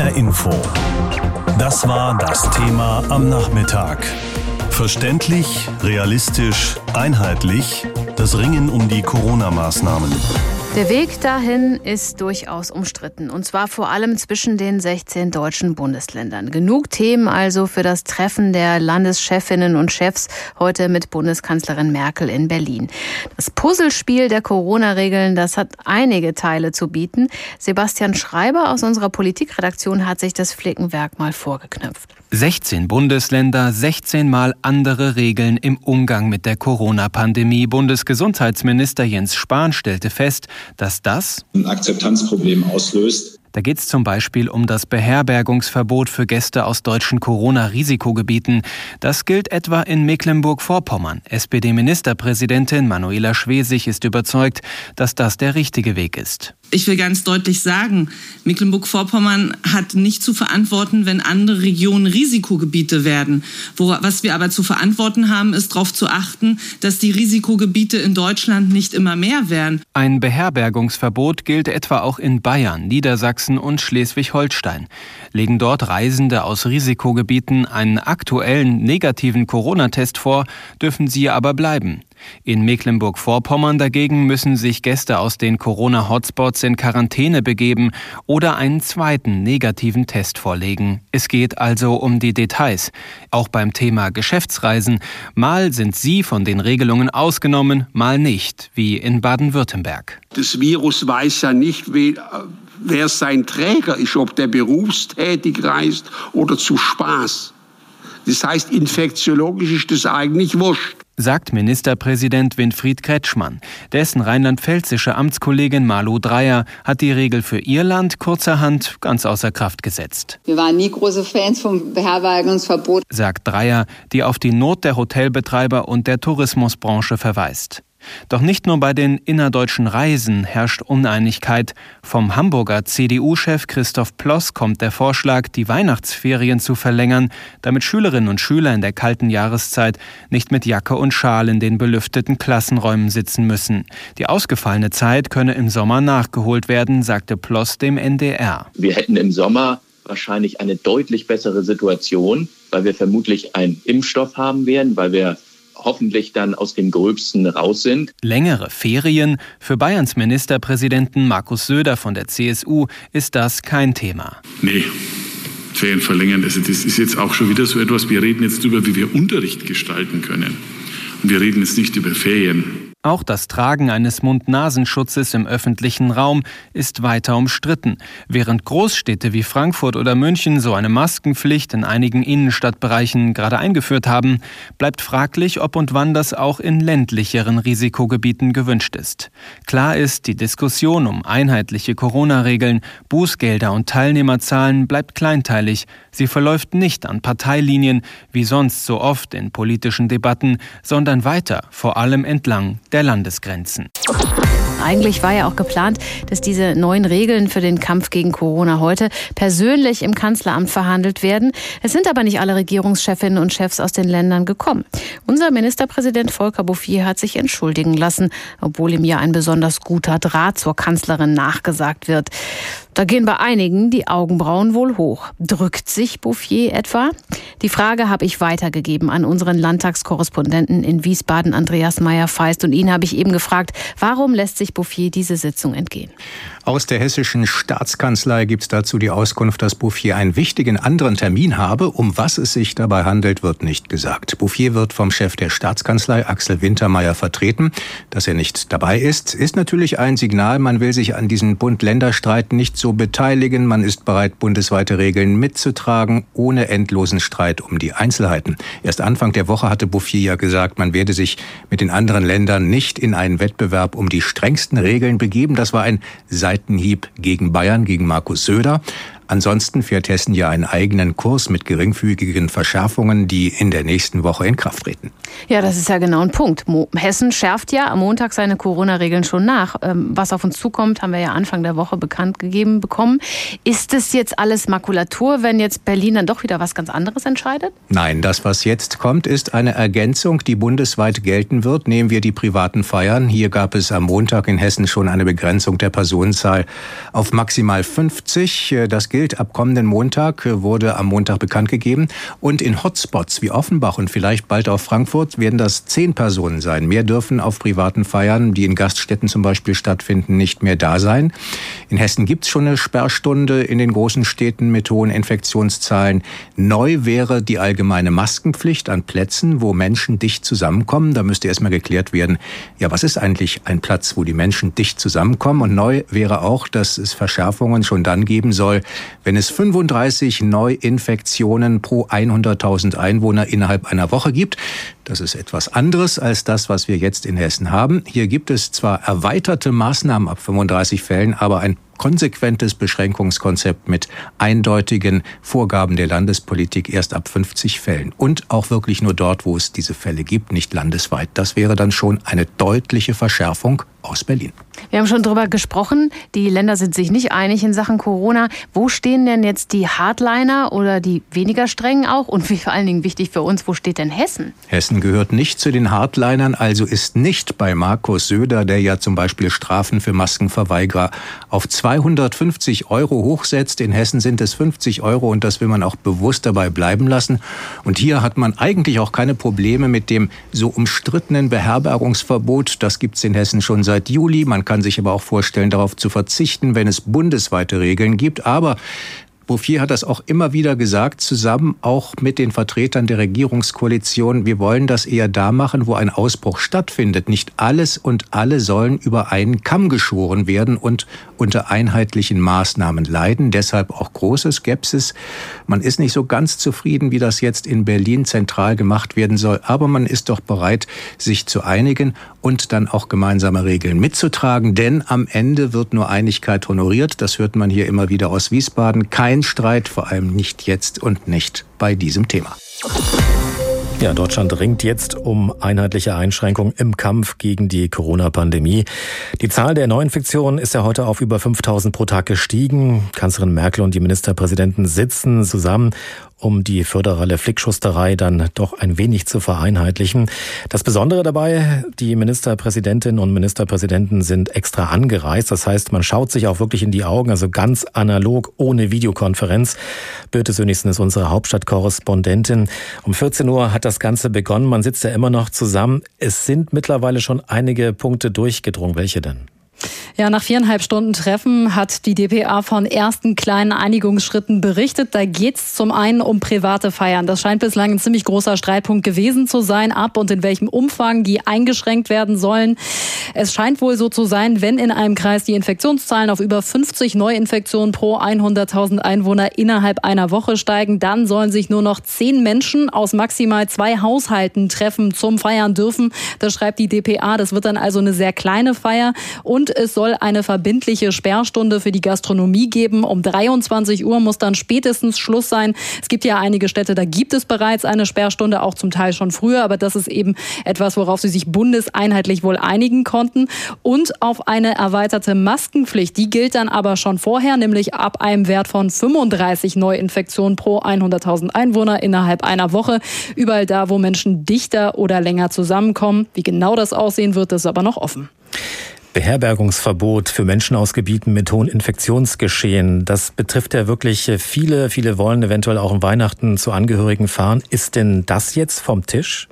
HR Info. Das war das Thema am Nachmittag. Verständlich, realistisch, einheitlich. Das Ringen um die Corona-Maßnahmen. Der Weg dahin ist durchaus umstritten, und zwar vor allem zwischen den 16 deutschen Bundesländern. Genug Themen also für das Treffen der Landeschefinnen und Chefs heute mit Bundeskanzlerin Merkel in Berlin. Das Puzzlespiel der Corona-Regeln, das hat einige Teile zu bieten. Sebastian Schreiber aus unserer Politikredaktion hat sich das Flickenwerk mal vorgeknüpft. 16 Bundesländer, 16 Mal andere Regeln im Umgang mit der Corona-Pandemie. Bundesgesundheitsminister Jens Spahn stellte fest, dass das ein Akzeptanzproblem auslöst. Da geht es zum Beispiel um das Beherbergungsverbot für Gäste aus deutschen Corona-Risikogebieten. Das gilt etwa in Mecklenburg-Vorpommern. SPD-Ministerpräsidentin Manuela Schwesig ist überzeugt, dass das der richtige Weg ist. Ich will ganz deutlich sagen, Mecklenburg-Vorpommern hat nicht zu verantworten, wenn andere Regionen Risikogebiete werden. Wo, was wir aber zu verantworten haben, ist darauf zu achten, dass die Risikogebiete in Deutschland nicht immer mehr werden. Ein Beherbergungsverbot gilt etwa auch in Bayern, Niedersachsen und Schleswig-Holstein. Legen dort Reisende aus Risikogebieten einen aktuellen negativen Corona-Test vor, dürfen sie aber bleiben. In Mecklenburg-Vorpommern dagegen müssen sich Gäste aus den Corona-Hotspots in Quarantäne begeben oder einen zweiten negativen Test vorlegen. Es geht also um die Details. Auch beim Thema Geschäftsreisen. Mal sind sie von den Regelungen ausgenommen, mal nicht, wie in Baden-Württemberg. Das Virus weiß ja nicht, wer sein Träger ist, ob der berufstätig reist oder zu Spaß. Das heißt, infektiologisch ist das eigentlich wurscht sagt Ministerpräsident Winfried Kretschmann. Dessen rheinland-pfälzische Amtskollegin Malu Dreyer hat die Regel für ihr Land kurzerhand ganz außer Kraft gesetzt. Wir waren nie große Fans vom Beherbergungsverbot, sagt Dreyer, die auf die Not der Hotelbetreiber und der Tourismusbranche verweist. Doch nicht nur bei den innerdeutschen Reisen herrscht Uneinigkeit. Vom Hamburger CDU-Chef Christoph Ploss kommt der Vorschlag, die Weihnachtsferien zu verlängern, damit Schülerinnen und Schüler in der kalten Jahreszeit nicht mit Jacke und Schal in den belüfteten Klassenräumen sitzen müssen. Die ausgefallene Zeit könne im Sommer nachgeholt werden, sagte Ploss dem NDR. Wir hätten im Sommer wahrscheinlich eine deutlich bessere Situation, weil wir vermutlich einen Impfstoff haben werden, weil wir hoffentlich dann aus dem Gröbsten raus sind. Längere Ferien für Bayerns Ministerpräsidenten Markus Söder von der CSU ist das kein Thema. Nee. Ferien verlängern, also das ist jetzt auch schon wieder so etwas. Wir reden jetzt darüber, wie wir Unterricht gestalten können. Und wir reden jetzt nicht über Ferien. Auch das Tragen eines Mund-Nasenschutzes im öffentlichen Raum ist weiter umstritten. Während Großstädte wie Frankfurt oder München so eine Maskenpflicht in einigen Innenstadtbereichen gerade eingeführt haben, bleibt fraglich, ob und wann das auch in ländlicheren Risikogebieten gewünscht ist. Klar ist, die Diskussion um einheitliche Corona-Regeln, Bußgelder und Teilnehmerzahlen bleibt kleinteilig. Sie verläuft nicht an Parteilinien, wie sonst so oft in politischen Debatten, sondern weiter, vor allem entlang der Landesgrenzen. Eigentlich war ja auch geplant, dass diese neuen Regeln für den Kampf gegen Corona heute persönlich im Kanzleramt verhandelt werden. Es sind aber nicht alle Regierungschefinnen und Chefs aus den Ländern gekommen. Unser Ministerpräsident Volker Bouffier hat sich entschuldigen lassen, obwohl ihm ja ein besonders guter Draht zur Kanzlerin nachgesagt wird. Da gehen bei einigen die Augenbrauen wohl hoch. Drückt sich Bouffier etwa? Die Frage habe ich weitergegeben an unseren Landtagskorrespondenten in Wiesbaden, Andreas Meyer-Feist. Und ihn habe ich eben gefragt, warum lässt sich Bouffier diese Sitzung entgehen? Aus der hessischen Staatskanzlei gibt es dazu die Auskunft, dass Bouffier einen wichtigen anderen Termin habe. Um was es sich dabei handelt, wird nicht gesagt. Bouffier wird vom Chef der Staatskanzlei, Axel Wintermeyer, vertreten. Dass er nicht dabei ist, ist natürlich ein Signal, man will sich an diesen Bund-Länder-Streit nicht so beteiligen. Man ist bereit, bundesweite Regeln mitzutragen, ohne endlosen Streit um die Einzelheiten. Erst Anfang der Woche hatte Bouffier ja gesagt, man werde sich mit den anderen Ländern nicht in einen Wettbewerb um die strengsten Regeln begeben. Das war ein Seitenhieb gegen Bayern, gegen Markus Söder. Ansonsten fährt Hessen ja einen eigenen Kurs mit geringfügigen Verschärfungen, die in der nächsten Woche in Kraft treten. Ja, das ist ja genau ein Punkt. Hessen schärft ja am Montag seine Corona-Regeln schon nach. Ähm, was auf uns zukommt, haben wir ja Anfang der Woche bekannt gegeben bekommen. Ist es jetzt alles Makulatur, wenn jetzt Berlin dann doch wieder was ganz anderes entscheidet? Nein, das, was jetzt kommt, ist eine Ergänzung, die bundesweit gelten wird. Nehmen wir die privaten Feiern. Hier gab es am Montag in Hessen schon eine Begrenzung der Personenzahl auf maximal 50. Das gilt gilt ab kommenden Montag, wurde am Montag bekannt gegeben. Und in Hotspots wie Offenbach und vielleicht bald auch Frankfurt werden das zehn Personen sein. Mehr dürfen auf privaten Feiern, die in Gaststätten zum Beispiel stattfinden, nicht mehr da sein. In Hessen gibt es schon eine Sperrstunde in den großen Städten mit hohen Infektionszahlen. Neu wäre die allgemeine Maskenpflicht an Plätzen, wo Menschen dicht zusammenkommen. Da müsste erstmal geklärt werden, ja, was ist eigentlich ein Platz, wo die Menschen dicht zusammenkommen? Und neu wäre auch, dass es Verschärfungen schon dann geben soll, wenn es 35 Neuinfektionen pro 100.000 Einwohner innerhalb einer Woche gibt. Das ist etwas anderes als das, was wir jetzt in Hessen haben. Hier gibt es zwar erweiterte Maßnahmen ab 35 Fällen, aber ein konsequentes Beschränkungskonzept mit eindeutigen Vorgaben der Landespolitik erst ab 50 Fällen. Und auch wirklich nur dort, wo es diese Fälle gibt, nicht landesweit. Das wäre dann schon eine deutliche Verschärfung aus Berlin. Wir haben schon darüber gesprochen. Die Länder sind sich nicht einig in Sachen Corona. Wo stehen denn jetzt die Hardliner oder die weniger strengen auch? Und wie vor allen Dingen wichtig für uns, wo steht denn Hessen? Hessen gehört nicht zu den Hardlinern, also ist nicht bei Markus Söder, der ja zum Beispiel Strafen für Maskenverweigerer auf 250 Euro hochsetzt. In Hessen sind es 50 Euro und das will man auch bewusst dabei bleiben lassen. Und hier hat man eigentlich auch keine Probleme mit dem so umstrittenen Beherbergungsverbot. Das gibt es in Hessen schon seit Juli. Man kann sich aber auch vorstellen, darauf zu verzichten, wenn es bundesweite Regeln gibt. Aber Bouffier hat das auch immer wieder gesagt, zusammen auch mit den Vertretern der Regierungskoalition. Wir wollen das eher da machen, wo ein Ausbruch stattfindet. Nicht alles und alle sollen über einen Kamm geschoren werden und unter einheitlichen Maßnahmen leiden. Deshalb auch große Skepsis. Man ist nicht so ganz zufrieden, wie das jetzt in Berlin zentral gemacht werden soll. Aber man ist doch bereit, sich zu einigen und dann auch gemeinsame Regeln mitzutragen. Denn am Ende wird nur Einigkeit honoriert. Das hört man hier immer wieder aus Wiesbaden. Kein kein Streit, vor allem nicht jetzt und nicht bei diesem Thema. Ja, Deutschland ringt jetzt um einheitliche Einschränkungen im Kampf gegen die Corona-Pandemie. Die Zahl der Neuinfektionen ist ja heute auf über 5000 pro Tag gestiegen. Kanzlerin Merkel und die Ministerpräsidenten sitzen zusammen um die föderale Flickschusterei dann doch ein wenig zu vereinheitlichen. Das Besondere dabei, die Ministerpräsidentinnen und Ministerpräsidenten sind extra angereist. Das heißt, man schaut sich auch wirklich in die Augen, also ganz analog, ohne Videokonferenz. Birte Sönigsen ist unsere Hauptstadtkorrespondentin. Um 14 Uhr hat das Ganze begonnen. Man sitzt ja immer noch zusammen. Es sind mittlerweile schon einige Punkte durchgedrungen. Welche denn? Ja, nach viereinhalb Stunden Treffen hat die DPA von ersten kleinen Einigungsschritten berichtet. Da geht es zum einen um private Feiern. Das scheint bislang ein ziemlich großer Streitpunkt gewesen zu sein, ab und in welchem Umfang die eingeschränkt werden sollen. Es scheint wohl so zu sein, wenn in einem Kreis die Infektionszahlen auf über 50 Neuinfektionen pro 100.000 Einwohner innerhalb einer Woche steigen, dann sollen sich nur noch zehn Menschen aus maximal zwei Haushalten treffen zum Feiern dürfen. Das schreibt die DPA. Das wird dann also eine sehr kleine Feier und es soll eine verbindliche Sperrstunde für die Gastronomie geben. Um 23 Uhr muss dann spätestens Schluss sein. Es gibt ja einige Städte, da gibt es bereits eine Sperrstunde, auch zum Teil schon früher, aber das ist eben etwas, worauf sie sich bundeseinheitlich wohl einigen konnten. Und auf eine erweiterte Maskenpflicht. Die gilt dann aber schon vorher, nämlich ab einem Wert von 35 Neuinfektionen pro 100.000 Einwohner innerhalb einer Woche. Überall da, wo Menschen dichter oder länger zusammenkommen. Wie genau das aussehen wird, ist aber noch offen. Beherbergungsverbot für Menschen aus Gebieten mit hohen Infektionsgeschehen. Das betrifft ja wirklich viele. Viele wollen eventuell auch in Weihnachten zu Angehörigen fahren. Ist denn das jetzt vom Tisch?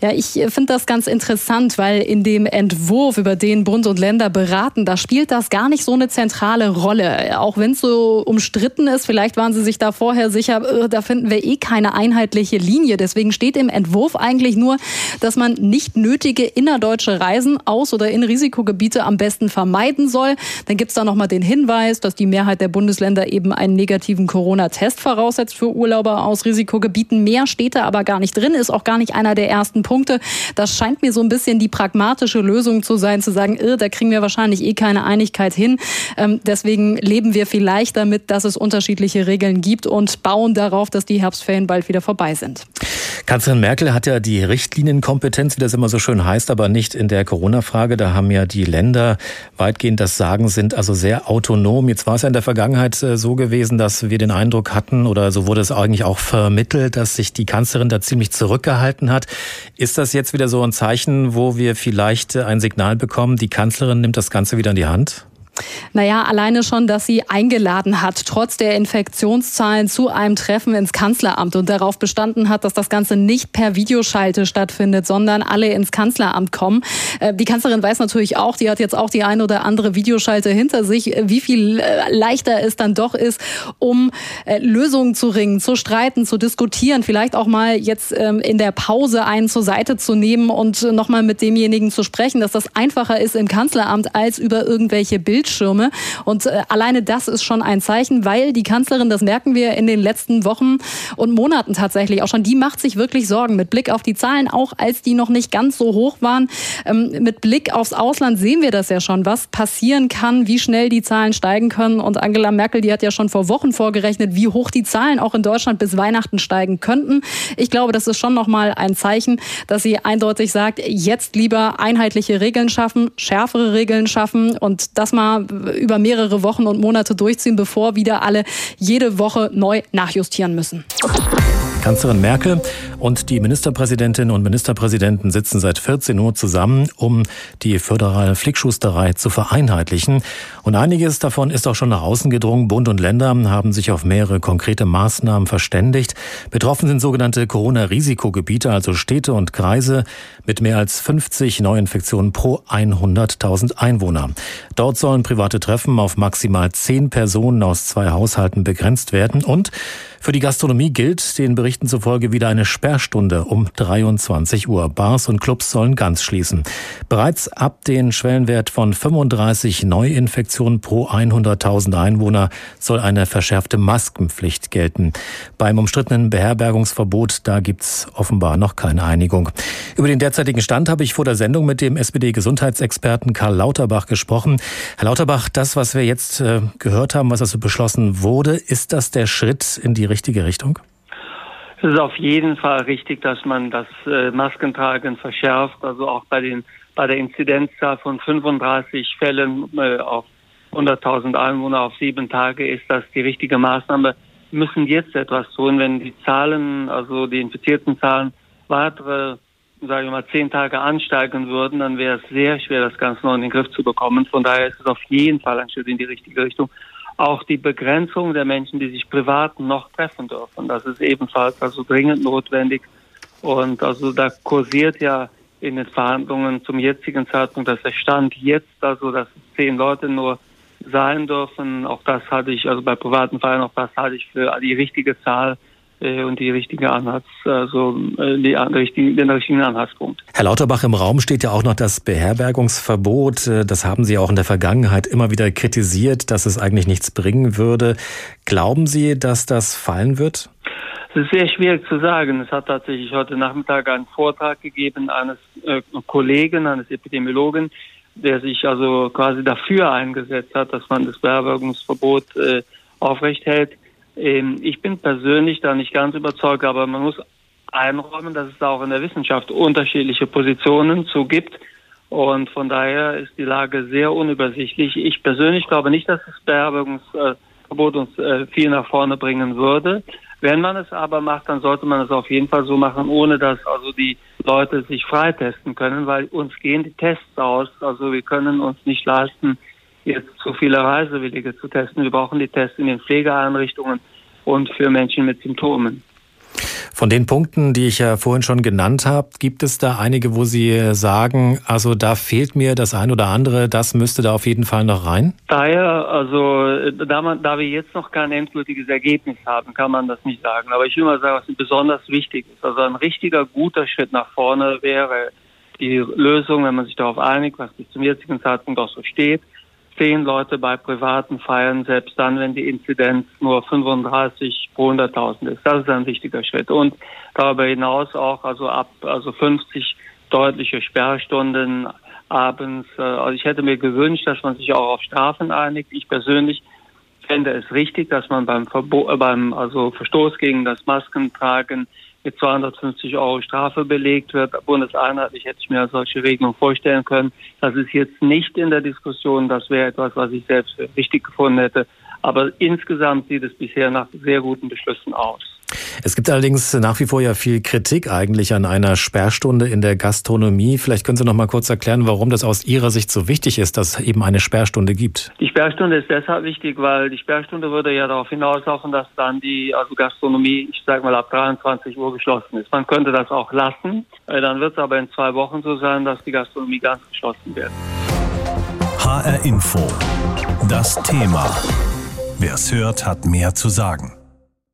Ja, ich finde das ganz interessant, weil in dem Entwurf, über den Bund und Länder beraten, da spielt das gar nicht so eine zentrale Rolle. Auch wenn es so umstritten ist, vielleicht waren sie sich da vorher sicher, äh, da finden wir eh keine einheitliche Linie. Deswegen steht im Entwurf eigentlich nur, dass man nicht nötige innerdeutsche Reisen aus oder in Risikogebiete am besten vermeiden soll. Dann gibt's da nochmal den Hinweis, dass die Mehrheit der Bundesländer eben einen negativen Corona-Test voraussetzt für Urlauber aus Risikogebieten. Mehr steht da aber gar nicht drin, ist auch gar nicht einer der ersten Punkte. Das scheint mir so ein bisschen die pragmatische Lösung zu sein, zu sagen, irr, da kriegen wir wahrscheinlich eh keine Einigkeit hin. Ähm, deswegen leben wir vielleicht damit, dass es unterschiedliche Regeln gibt und bauen darauf, dass die Herbstferien bald wieder vorbei sind. Kanzlerin Merkel hat ja die Richtlinienkompetenz, wie das immer so schön heißt, aber nicht in der Corona-Frage. Da haben ja die Länder weitgehend das Sagen, sind also sehr autonom. Jetzt war es ja in der Vergangenheit äh, so gewesen, dass wir den Eindruck hatten, oder so wurde es eigentlich auch vermittelt, dass sich die Kanzlerin da ziemlich zurückgehalten hat. Ist das jetzt wieder so ein Zeichen, wo wir vielleicht ein Signal bekommen, die Kanzlerin nimmt das Ganze wieder in die Hand? Naja, alleine schon, dass sie eingeladen hat, trotz der Infektionszahlen zu einem Treffen ins Kanzleramt und darauf bestanden hat, dass das Ganze nicht per Videoschalte stattfindet, sondern alle ins Kanzleramt kommen. Äh, die Kanzlerin weiß natürlich auch, die hat jetzt auch die eine oder andere Videoschalte hinter sich, äh, wie viel äh, leichter es dann doch ist, um Lösungen zu ringen, zu streiten, zu diskutieren, vielleicht auch mal jetzt ähm, in der Pause einen zur Seite zu nehmen und nochmal mit demjenigen zu sprechen, dass das einfacher ist im Kanzleramt als über irgendwelche Bildschirme. Und äh, alleine das ist schon ein Zeichen, weil die Kanzlerin, das merken wir in den letzten Wochen und Monaten tatsächlich auch schon, die macht sich wirklich Sorgen mit Blick auf die Zahlen, auch als die noch nicht ganz so hoch waren. Ähm, mit Blick aufs Ausland sehen wir das ja schon, was passieren kann, wie schnell die Zahlen steigen können. Und Angela Merkel, die hat ja schon vor Wochen vorgerechnet, wie hoch die Zahlen auch in Deutschland bis Weihnachten steigen könnten. Ich glaube, das ist schon nochmal ein Zeichen, dass sie eindeutig sagt, jetzt lieber einheitliche Regeln schaffen, schärfere Regeln schaffen und das mal über mehrere Wochen und Monate durchziehen, bevor wieder alle jede Woche neu nachjustieren müssen. Kanzlerin Merkel und die Ministerpräsidentinnen und Ministerpräsidenten sitzen seit 14 Uhr zusammen, um die föderale Flickschusterei zu vereinheitlichen. Und einiges davon ist auch schon nach außen gedrungen. Bund und Länder haben sich auf mehrere konkrete Maßnahmen verständigt. Betroffen sind sogenannte Corona-Risikogebiete, also Städte und Kreise mit mehr als 50 Neuinfektionen pro 100.000 Einwohner. Dort sollen private Treffen auf maximal 10 Personen aus zwei Haushalten begrenzt werden und für die Gastronomie gilt den Berichten zufolge wieder eine Sperrstunde um 23 Uhr. Bars und Clubs sollen ganz schließen. Bereits ab den Schwellenwert von 35 Neuinfektionen pro 100.000 Einwohner soll eine verschärfte Maskenpflicht gelten. Beim umstrittenen Beherbergungsverbot, da gibt's offenbar noch keine Einigung. Über den derzeitigen Stand habe ich vor der Sendung mit dem SPD-Gesundheitsexperten Karl Lauterbach gesprochen. Herr Lauterbach, das, was wir jetzt äh, gehört haben, was also beschlossen wurde, ist das der Schritt in die richtige Richtung? Es ist auf jeden Fall richtig, dass man das äh, Maskentragen verschärft. Also auch bei den bei der Inzidenzzahl von 35 Fällen äh, auf 100.000 Einwohner auf sieben Tage ist das die richtige Maßnahme. Wir müssen jetzt etwas tun, wenn die Zahlen, also die infizierten Zahlen, weitere, sage ich mal, zehn Tage ansteigen würden, dann wäre es sehr schwer, das Ganze noch in den Griff zu bekommen. Von daher ist es auf jeden Fall ein Schritt in die richtige Richtung auch die Begrenzung der Menschen, die sich privat noch treffen dürfen. Das ist ebenfalls also dringend notwendig. Und also da kursiert ja in den Verhandlungen zum jetzigen Zeitpunkt, dass der Stand jetzt, also dass zehn Leute nur sein dürfen, auch das hatte ich, also bei privaten Feiern, auch das halte ich für die richtige Zahl. Äh, und die richtige Anhalts, also äh, die, die, den richtigen Anhaltspunkt. Herr Lauterbach, im Raum steht ja auch noch das Beherbergungsverbot. Äh, das haben Sie auch in der Vergangenheit immer wieder kritisiert, dass es eigentlich nichts bringen würde. Glauben Sie, dass das fallen wird? Es ist sehr schwierig zu sagen. Es hat tatsächlich heute Nachmittag einen Vortrag gegeben eines äh, Kollegen, eines Epidemiologen, der sich also quasi dafür eingesetzt hat, dass man das Beherbergungsverbot äh, aufrecht hält. Ähm, ich bin persönlich da nicht ganz überzeugt, aber man muss einräumen, dass es da auch in der Wissenschaft unterschiedliche Positionen zu gibt. Und von daher ist die Lage sehr unübersichtlich. Ich persönlich glaube nicht, dass das Beherbergungsverbot uns äh, viel nach vorne bringen würde. Wenn man es aber macht, dann sollte man es auf jeden Fall so machen, ohne dass also die Leute sich freitesten können, weil uns gehen die Tests aus. Also wir können uns nicht leisten, jetzt zu viele Reisewillige zu testen. Wir brauchen die Tests in den Pflegeeinrichtungen und für Menschen mit Symptomen. Von den Punkten, die ich ja vorhin schon genannt habe, gibt es da einige, wo Sie sagen, also da fehlt mir das ein oder andere, das müsste da auf jeden Fall noch rein? Daher, also da, man, da wir jetzt noch kein endgültiges Ergebnis haben, kann man das nicht sagen. Aber ich will mal sagen, was besonders wichtig ist. Also ein richtiger guter Schritt nach vorne wäre die Lösung, wenn man sich darauf einigt, was bis zum jetzigen Zeitpunkt auch so steht, zehn Leute bei privaten Feiern, selbst dann, wenn die Inzidenz nur 35 pro 100.000 ist. Das ist ein wichtiger Schritt. Und darüber hinaus auch also ab also 50 deutliche Sperrstunden abends. Äh, also ich hätte mir gewünscht, dass man sich auch auf Strafen einigt. Ich persönlich fände es richtig, dass man beim, Verbot, beim also Verstoß gegen das Maskentragen mit 250 Euro Strafe belegt wird. Bundeseinheitlich hätte ich mir eine solche Regelung vorstellen können. Das ist jetzt nicht in der Diskussion. Das wäre etwas, was ich selbst für wichtig gefunden hätte. Aber insgesamt sieht es bisher nach sehr guten Beschlüssen aus. Es gibt allerdings nach wie vor ja viel Kritik eigentlich an einer Sperrstunde in der Gastronomie. Vielleicht können Sie noch mal kurz erklären, warum das aus Ihrer Sicht so wichtig ist, dass es eben eine Sperrstunde gibt. Die Sperrstunde ist deshalb wichtig, weil die Sperrstunde würde ja darauf hinauslaufen, dass dann die also Gastronomie, ich sage mal ab 23 Uhr geschlossen ist. Man könnte das auch lassen, äh, dann wird es aber in zwei Wochen so sein, dass die Gastronomie ganz geschlossen wird. HR Info. Das Thema. Wer es hört, hat mehr zu sagen.